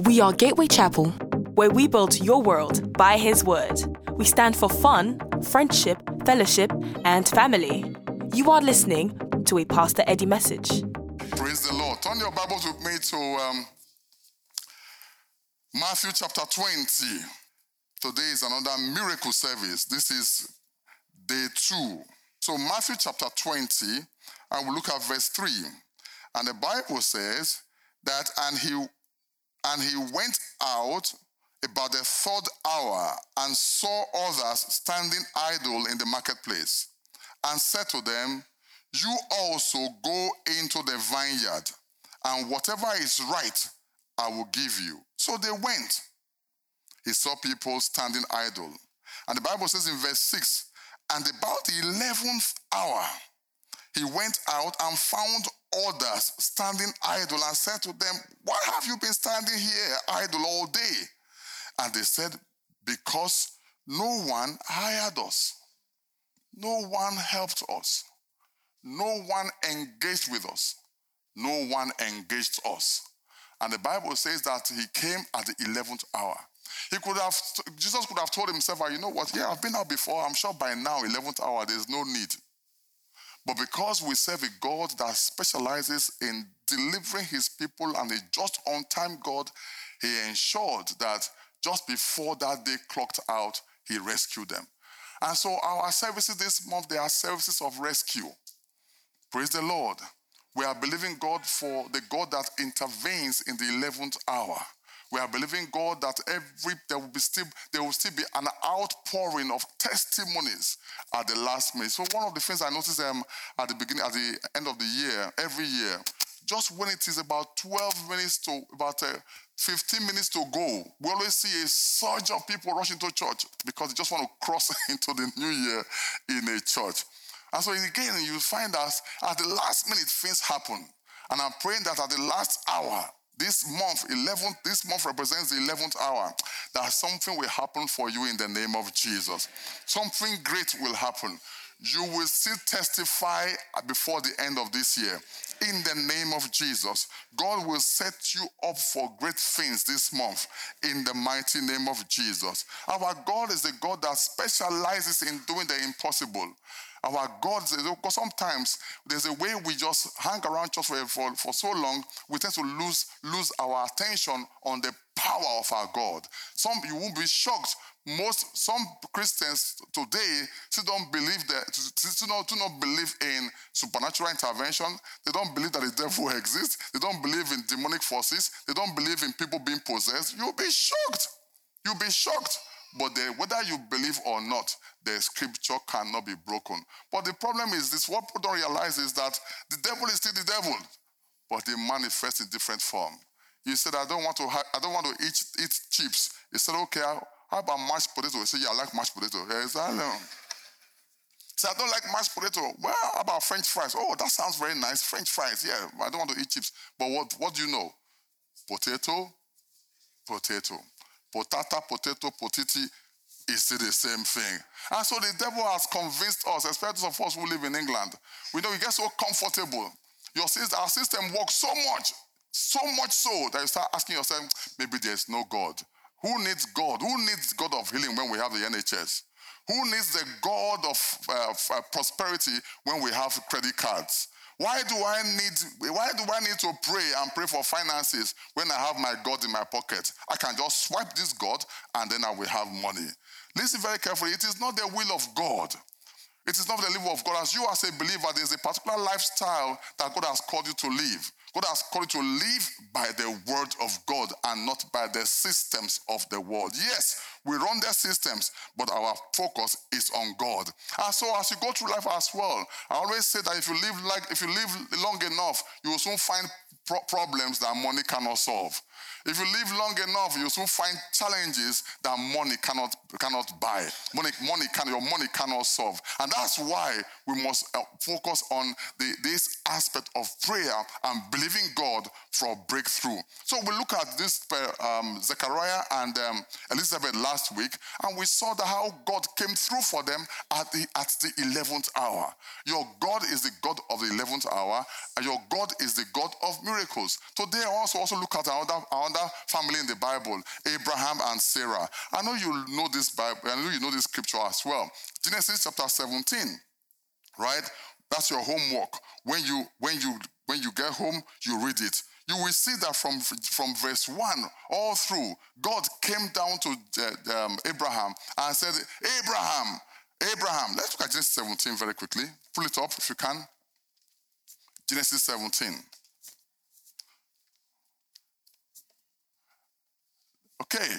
We are Gateway Chapel, where we build your world by His Word. We stand for fun, friendship, fellowship, and family. You are listening to a Pastor Eddie message. Praise the Lord. Turn your Bibles with me to um, Matthew chapter 20. Today is another miracle service. This is day two. So, Matthew chapter 20, and we'll look at verse 3. And the Bible says that, and he and he went out about the third hour and saw others standing idle in the marketplace, and said to them, You also go into the vineyard, and whatever is right, I will give you. So they went. He saw people standing idle. And the Bible says in verse 6 And about the 11th hour, he went out and found others standing idle and said to them, Why have you been standing here idle all day? And they said, Because no one hired us, no one helped us, no one engaged with us, no one engaged us. And the Bible says that he came at the 11th hour. He could have, Jesus could have told himself, ah, You know what? Yeah, I've been out before. I'm sure by now, 11th hour, there's no need. But because we serve a God that specializes in delivering his people and a just on time God, he ensured that just before that day clocked out, he rescued them. And so our services this month, they are services of rescue. Praise the Lord. We are believing God for the God that intervenes in the 11th hour. We are believing God that every there will be still there will still be an outpouring of testimonies at the last minute. So one of the things I noticed um, at the beginning, at the end of the year, every year, just when it is about 12 minutes to about uh, 15 minutes to go, we always see a surge of people rushing to church because they just want to cross into the new year in a church. And so again, you find that at the last minute things happen. And I'm praying that at the last hour, this month, 11th, this month represents the 11th hour. That something will happen for you in the name of Jesus. Something great will happen. You will still testify before the end of this year. In the name of Jesus, God will set you up for great things this month in the mighty name of Jesus. Our God is the God that specializes in doing the impossible. Our God, because sometimes there's a way we just hang around church for, for, for so long, we tend to lose, lose our attention on the power of our God. Some you won't be shocked. Most some Christians today still don't believe that still not, do not believe in supernatural intervention. They don't believe that the devil exists. They don't believe in demonic forces. They don't believe in people being possessed. You'll be shocked. You'll be shocked. But the, whether you believe or not, the scripture cannot be broken. But the problem is this what people don't realize is that the devil is still the devil, but he manifests in different form. You said, I don't want to I don't want to eat, eat chips. He said, okay, how about mashed potato? He said, yeah, I like mashed potato. Yeah, exactly. Say, I don't like mashed potato. Well, how about French fries? Oh, that sounds very nice. French fries, yeah. I don't want to eat chips. But what, what do you know? Potato, potato. Potata, potato, potiti is still the same thing. And so the devil has convinced us, especially those of us who live in England. We know we get so comfortable. Your system, our system works so much, so much so that you start asking yourself, maybe there's no God. Who needs God? Who needs God of healing when we have the NHS? Who needs the God of uh, prosperity when we have credit cards? Why do I need why do I need to pray and pray for finances when I have my God in my pocket? I can just swipe this God and then I will have money. Listen very carefully. It is not the will of God. It is not the will of God. As you as a believer, there's a particular lifestyle that God has called you to live. God has called you to live by the word of God and not by the systems of the world. Yes, we run their systems, but our focus is on God. And so as you go through life as well, I always say that if you live like if you live long enough, you will soon find pro- problems that money cannot solve. If you live long enough, you soon find challenges that money cannot cannot buy. Money, money can your money cannot solve, and that's why we must uh, focus on the, this aspect of prayer and believing God for breakthrough. So we look at this uh, um, Zechariah and um, Elizabeth last week, and we saw that how God came through for them at the at the eleventh hour. Your God is the God of the eleventh hour, and your God is the God of miracles miracles. Today, I also also look at another, another family in the Bible, Abraham and Sarah. I know you know this Bible, I know you know this scripture as well. Genesis chapter 17, right? That's your homework. When you when you when you get home, you read it. You will see that from, from verse 1 all through, God came down to uh, um, Abraham and said, Abraham, Abraham. Let's look at Genesis 17 very quickly. Pull it up if you can. Genesis 17. Okay.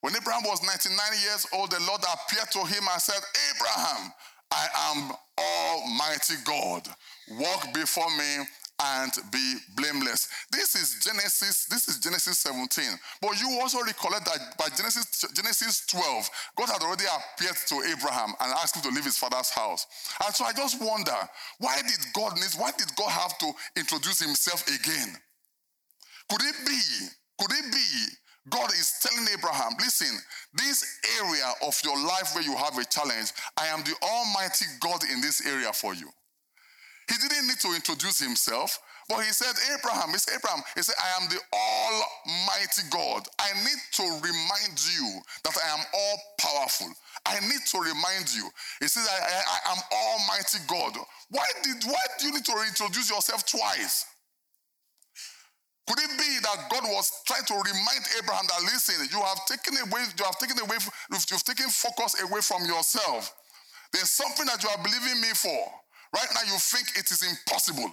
When Abraham was 99 years old, the Lord appeared to him and said, Abraham, I am Almighty God. Walk before me and be blameless. This is Genesis, this is Genesis 17. But you also recollect that by Genesis, Genesis 12, God had already appeared to Abraham and asked him to leave his father's house. And so I just wonder, why did God need, why did God have to introduce himself again? Could it be, could it be God is telling Abraham, listen, this area of your life where you have a challenge, I am the Almighty God in this area for you. He didn't need to introduce himself, but he said, Abraham, it's Abraham. He said, I am the Almighty God. I need to remind you that I am all powerful. I need to remind you. He says, I, I, I am Almighty God. Why did why do you need to introduce yourself twice? Could it be that God was trying to remind Abraham that listen, you have taken away, you have taken away, you've taken focus away from yourself. There's something that you are believing me for. Right now, you think it is impossible.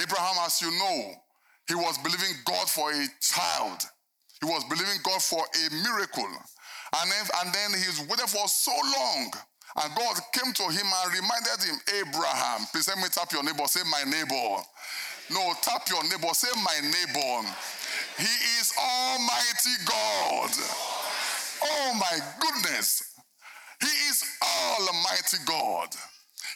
Abraham, as you know, he was believing God for a child. He was believing God for a miracle. And then, and then he's waited for so long. And God came to him and reminded him, Abraham, please let me tap your neighbor, say my neighbor. No, tap your neighbor, say my neighbor. He is Almighty God. Oh my goodness. He is Almighty God.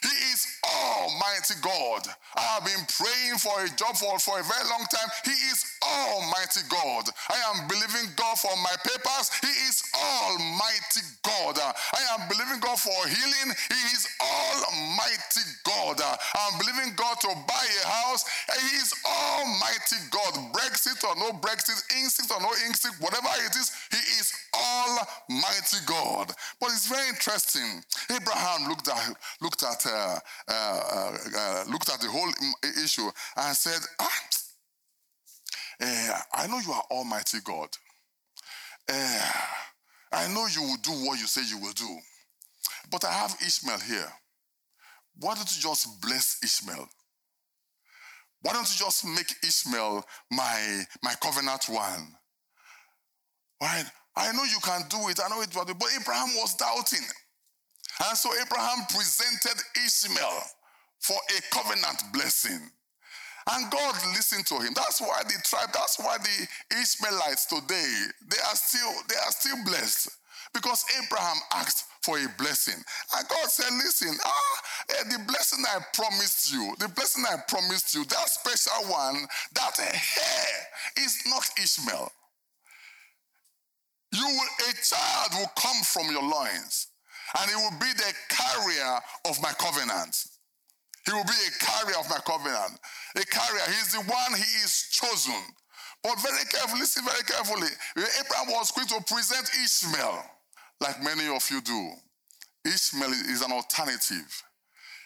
He is Almighty God. I have been praying for a job for, for a very long time. He is Almighty God. I am believing God for my papers. He is Almighty God. I am believing God for healing. He is Almighty God. I'm believing God to buy a house. He is Almighty God. Brexit or no Brexit, instinct or no instinct, whatever it is, He is Almighty God. But it's very interesting. Abraham looked at looked at uh, uh, uh, looked at the whole issue and said, ah, uh, I know you are Almighty God. Uh, I know you will do what you say you will do. But I have Ishmael here. Why don't you just bless Ishmael? Why don't you just make Ishmael my, my covenant one? Right? I know you can do it. I know it, but Abraham was doubting. And so Abraham presented Ishmael for a covenant blessing. And God listened to him. That's why the tribe, that's why the Ishmaelites today, they are still, they are still blessed. Because Abraham asked for a blessing. And God said, Listen, ah, eh, the blessing I promised you, the blessing I promised you, that special one, that hair is not Ishmael. You will, a child will come from your loins, and he will be the carrier of my covenant. He will be a carrier of my covenant. A carrier. He's the one he is chosen. But very carefully, listen very carefully. Abraham was quick to present Ishmael, like many of you do. Ishmael is an alternative.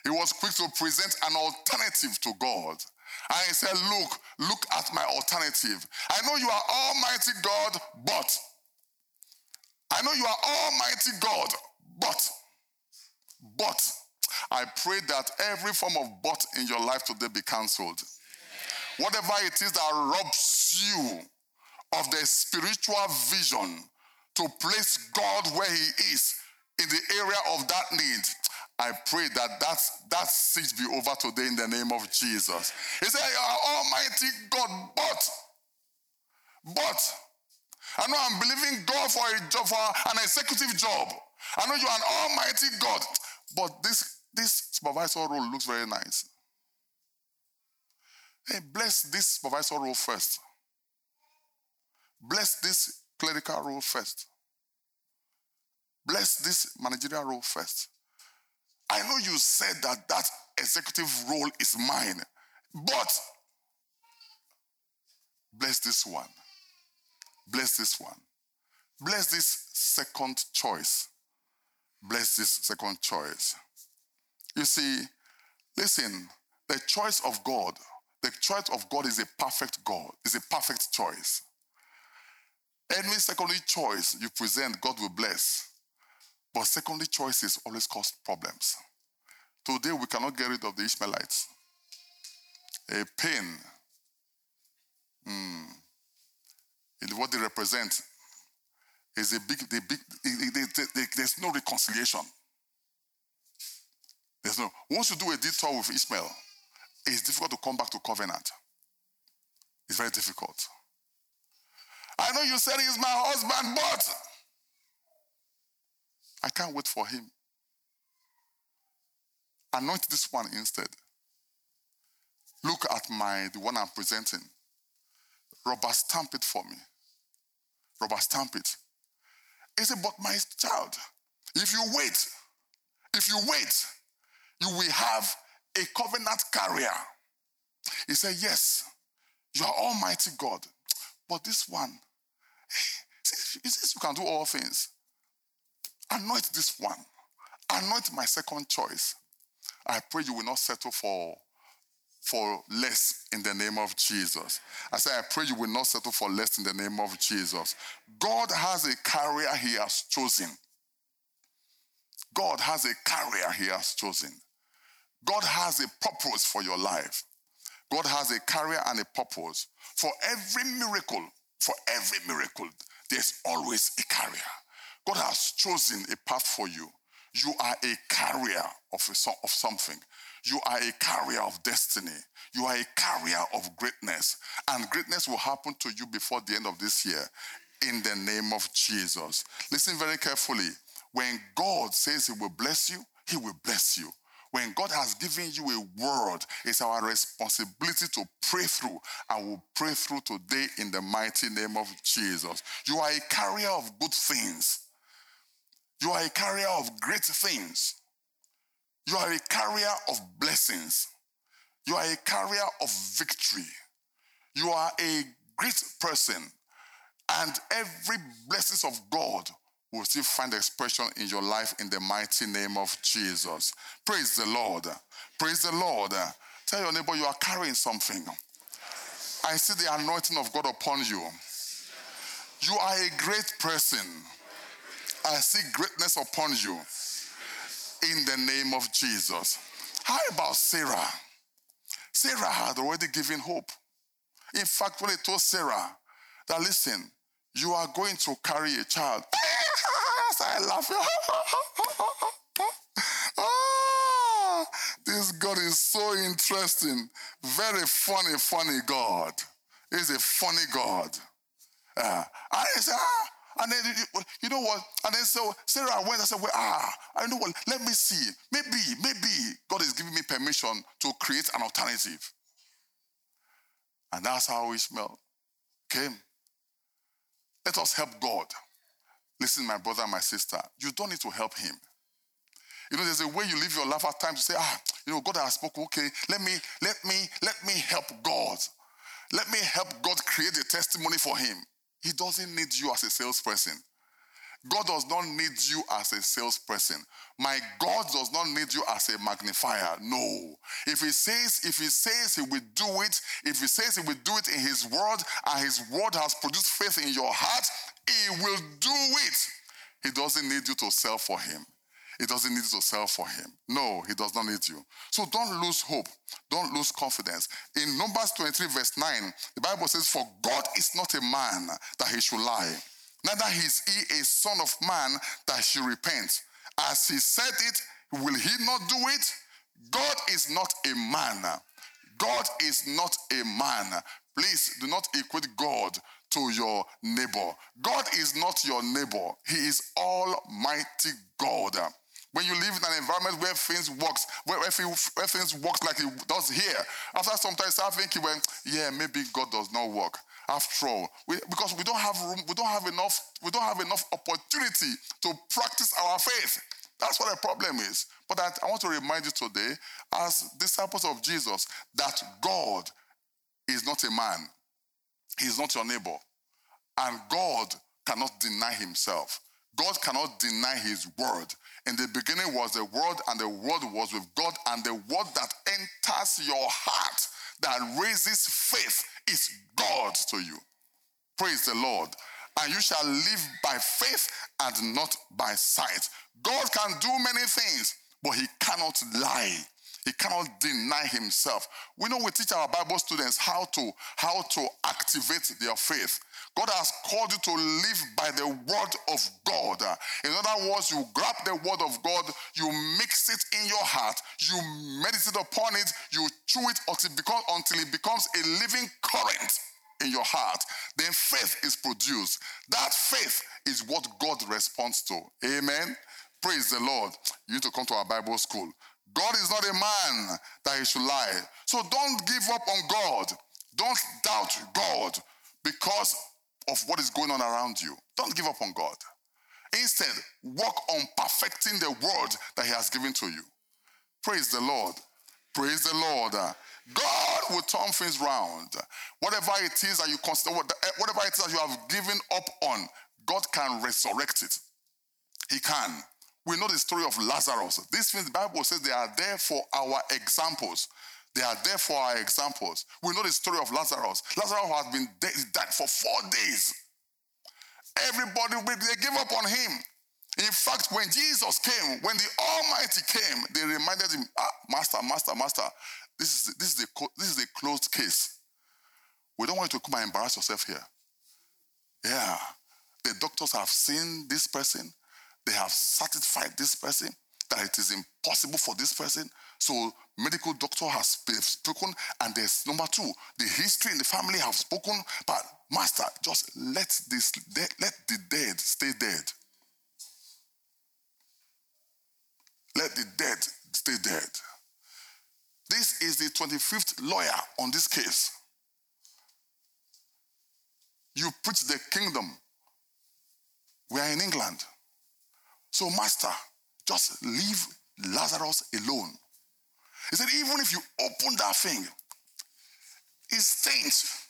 He was quick to present an alternative to God. And he said, Look, look at my alternative. I know you are Almighty God, but I know you are Almighty God, but, but, I pray that every form of but in your life today be cancelled. Whatever it is that robs you of the spiritual vision to place God where He is in the area of that need, I pray that that, that siege be over today in the name of Jesus. He said, Almighty God, but, but, I know I'm believing God for a job, for an executive job. I know you're an Almighty God, but this this supervisor role looks very nice. Hey, bless this supervisor role first. Bless this clerical role first. Bless this managerial role first. I know you said that that executive role is mine, but Bless this one. Bless this one. Bless this second choice. Bless this second choice. You see, listen, the choice of God, the choice of God is a perfect God, is a perfect choice. Any secondary choice you present, God will bless. But secondary choices always cause problems. Today, we cannot get rid of the Ishmaelites. A pain, mm, what they represent is a big, the big, there's no reconciliation. There's no, once you do a detour with Ishmael, it's difficult to come back to covenant. It's very difficult. I know you said he's my husband, but I can't wait for him. Anoint this one instead. Look at my the one I'm presenting. Rubber stamp it for me. Rubber stamp it. He said, But my child, if you wait, if you wait, you will have a covenant carrier. He said, Yes, you are Almighty God. But this one, he says you can do all things. Anoint this one. Anoint my second choice. I pray you will not settle for, for less in the name of Jesus. I say, I pray you will not settle for less in the name of Jesus. God has a carrier he has chosen. God has a carrier he has chosen. God has a purpose for your life. God has a carrier and a purpose. For every miracle, for every miracle, there's always a carrier. God has chosen a path for you. You are a carrier of, a, of something. You are a carrier of destiny. You are a carrier of greatness. And greatness will happen to you before the end of this year in the name of Jesus. Listen very carefully. When God says He will bless you, He will bless you. When God has given you a word, it's our responsibility to pray through. And we'll pray through today in the mighty name of Jesus. You are a carrier of good things. You are a carrier of great things. You are a carrier of blessings. You are a carrier of victory. You are a great person. And every blessings of God will still find expression in your life in the mighty name of Jesus. Praise the Lord. Praise the Lord. Tell your neighbor you are carrying something. I see the anointing of God upon you. You are a great person. I see greatness upon you in the name of Jesus. How about Sarah? Sarah had already given hope. In fact, when he told Sarah that, listen, you are going to carry a child. I laugh. ah, this God is so interesting. Very funny, funny God. He's a funny God. Uh, I say, ah, and then, you know what? And then so Sarah went and said, well, ah, I know what, let me see. Maybe, maybe God is giving me permission to create an alternative. And that's how Ishmael came. Let us help God. Listen, my brother my sister, you don't need to help him. You know, there's a way you live your life at times to say, ah, you know, God has spoken, okay, let me, let me, let me help God. Let me help God create a testimony for him. He doesn't need you as a salesperson. God does not need you as a salesperson. My God does not need you as a magnifier. No. If he says, if he says he will do it, if he says he will do it in his word, and his word has produced faith in your heart, he will do it. He doesn't need you to sell for him. He doesn't need you to sell for him. No, he does not need you. So don't lose hope. Don't lose confidence. In Numbers 23, verse 9, the Bible says, For God is not a man that he should lie neither is he a son of man that should repent. As he said it, will he not do it? God is not a man. God is not a man. Please do not equate God to your neighbor. God is not your neighbor. He is Almighty God. When you live in an environment where things works, where, where, things works like it does here, after sometimes I think, well, yeah, maybe God does not work after all we, because we don't have room we don't have enough we don't have enough opportunity to practice our faith that's what the problem is but I, I want to remind you today as disciples of jesus that god is not a man He's not your neighbor. And God cannot deny himself. God cannot deny his word. In the beginning was the word, and the word was with God, and the word that enters your heart that raises faith is God to you. Praise the Lord. And you shall live by faith and not by sight. God can do many things, but he cannot lie. He cannot deny himself. We know we teach our Bible students how to how to activate their faith. God has called you to live by the word of God. In other words, you grab the word of God, you mix it in your heart, you meditate upon it, you chew it until it, becomes, until it becomes a living current in your heart. Then faith is produced. That faith is what God responds to. Amen. Praise the Lord. You need to come to our Bible school. God is not a man that he should lie. So don't give up on God. Don't doubt God because of what is going on around you. Don't give up on God. Instead, work on perfecting the word that he has given to you. Praise the Lord. Praise the Lord. God will turn things round. Whatever it is that you consider, whatever it is that you have given up on, God can resurrect it. He can. We know the story of Lazarus. These things, the Bible says they are there for our examples. They are there for our examples. We know the story of Lazarus. Lazarus has been dead, died for four days. Everybody, they gave up on him. In fact, when Jesus came, when the Almighty came, they reminded him, ah, Master, Master, Master, this is, this, is a, this is a closed case. We don't want you to come and embarrass yourself here. Yeah. The doctors have seen this person. They have satisfied this person that it is impossible for this person. So medical doctor has spoken, and there's number two, the history in the family have spoken. But master, just let this let the dead stay dead. Let the dead stay dead. This is the 25th lawyer on this case. You preach the kingdom. We are in England. So, Master, just leave Lazarus alone. He said, even if you open that thing, it stinks.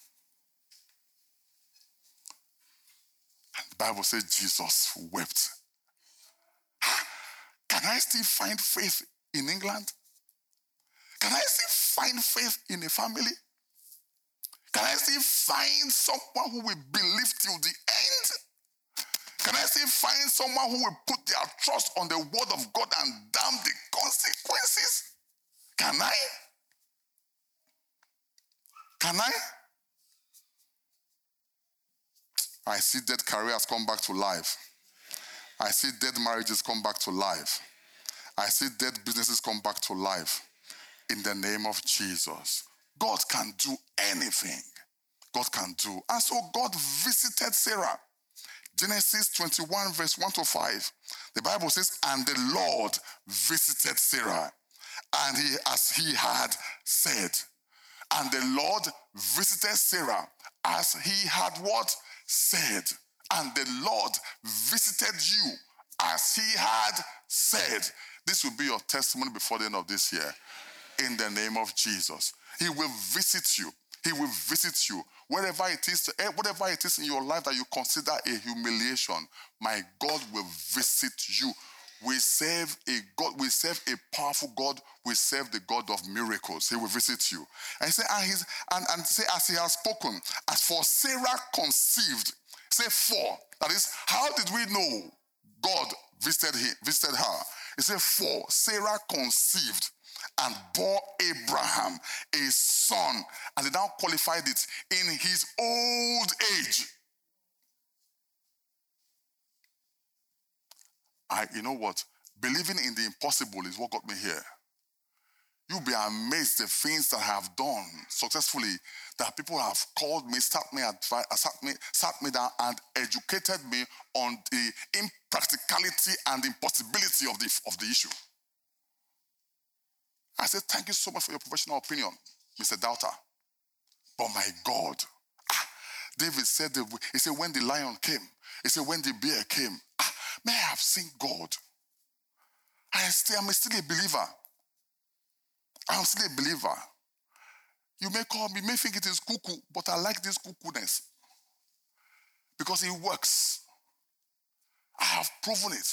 And the Bible says Jesus wept. Can I still find faith in England? Can I still find faith in a family? Can I still find someone who will believe till the end? Can I say find someone who will put their trust on the word of God and damn the consequences? Can I? Can I? I see dead careers come back to life. I see dead marriages come back to life. I see dead businesses come back to life. In the name of Jesus. God can do anything. God can do. And so God visited Sarah. Genesis 21, verse 1 to 5. The Bible says, And the Lord visited Sarah, and he as he had said. And the Lord visited Sarah as he had what? Said. And the Lord visited you as he had said. This will be your testimony before the end of this year. In the name of Jesus. He will visit you. He will visit you. Wherever it is, eh, whatever it is in your life that you consider a humiliation, my God will visit you. We serve a God, we serve a powerful God, we serve the God of miracles. He will visit you. And say, and, he's, and, and say, as he has spoken, as for Sarah conceived, say for. That is, how did we know God visited, him, visited her? He said, for Sarah conceived and bore Abraham a son, and they now qualified it in his old age. I, you know what? Believing in the impossible is what got me here. You'll be amazed the things that I have done successfully that people have called me, sat me, sat me, sat me down, and educated me on the impracticality and impossibility of the, of the issue. I said, Thank you so much for your professional opinion, Mr. Doubter. But my God, ah, David said, He said, when the lion came, he said, when the bear came, ah, may I have seen God. I still, I'm still a believer. I'm still a believer. You may call me, may think it is cuckoo, but I like this cuckoo-ness because it works. I have proven it.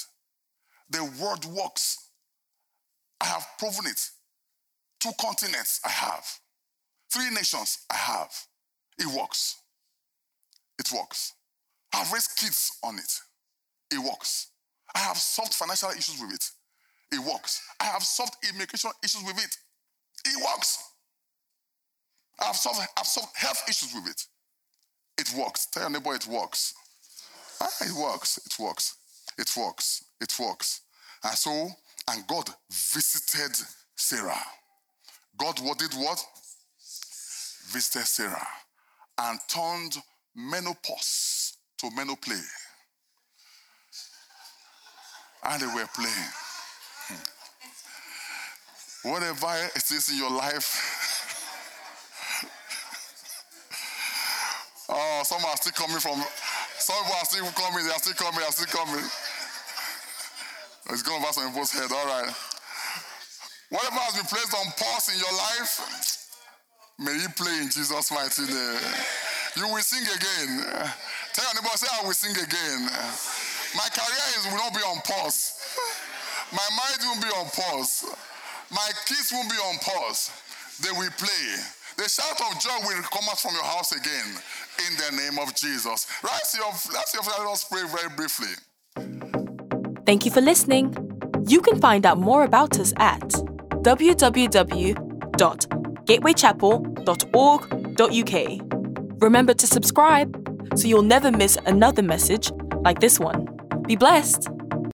The word works. I have proven it. Two continents I have. Three nations I have. It works. It works. I've raised kids on it. It works. I have solved financial issues with it. It works. I have solved immigration issues with it. It works. I've solved, I've solved health issues with it. It works. Tell your neighbor it works. Ah, it works. It works. It works. It works. And so, and God visited Sarah. God what did what? Visited Sarah and turned menopause to menoplay. And they were playing. Hmm. Whatever it is in your life, Oh, some are still coming from, some people are still coming, they are still coming, they are still coming. It's going over some people's head, all right. Whatever has been placed on pause in your life, may you play in Jesus' mighty name. You will sing again. Tell your neighbor, say, I will sing again. My career is, will not be on pause. My mind will be on pause. My kids will be on pause. They will play. The shout of joy will come out from your house again in the name of Jesus. Rise your, let's your let us pray very briefly. Thank you for listening. You can find out more about us at www.gatewaychapel.org.uk. Remember to subscribe so you'll never miss another message like this one. Be blessed.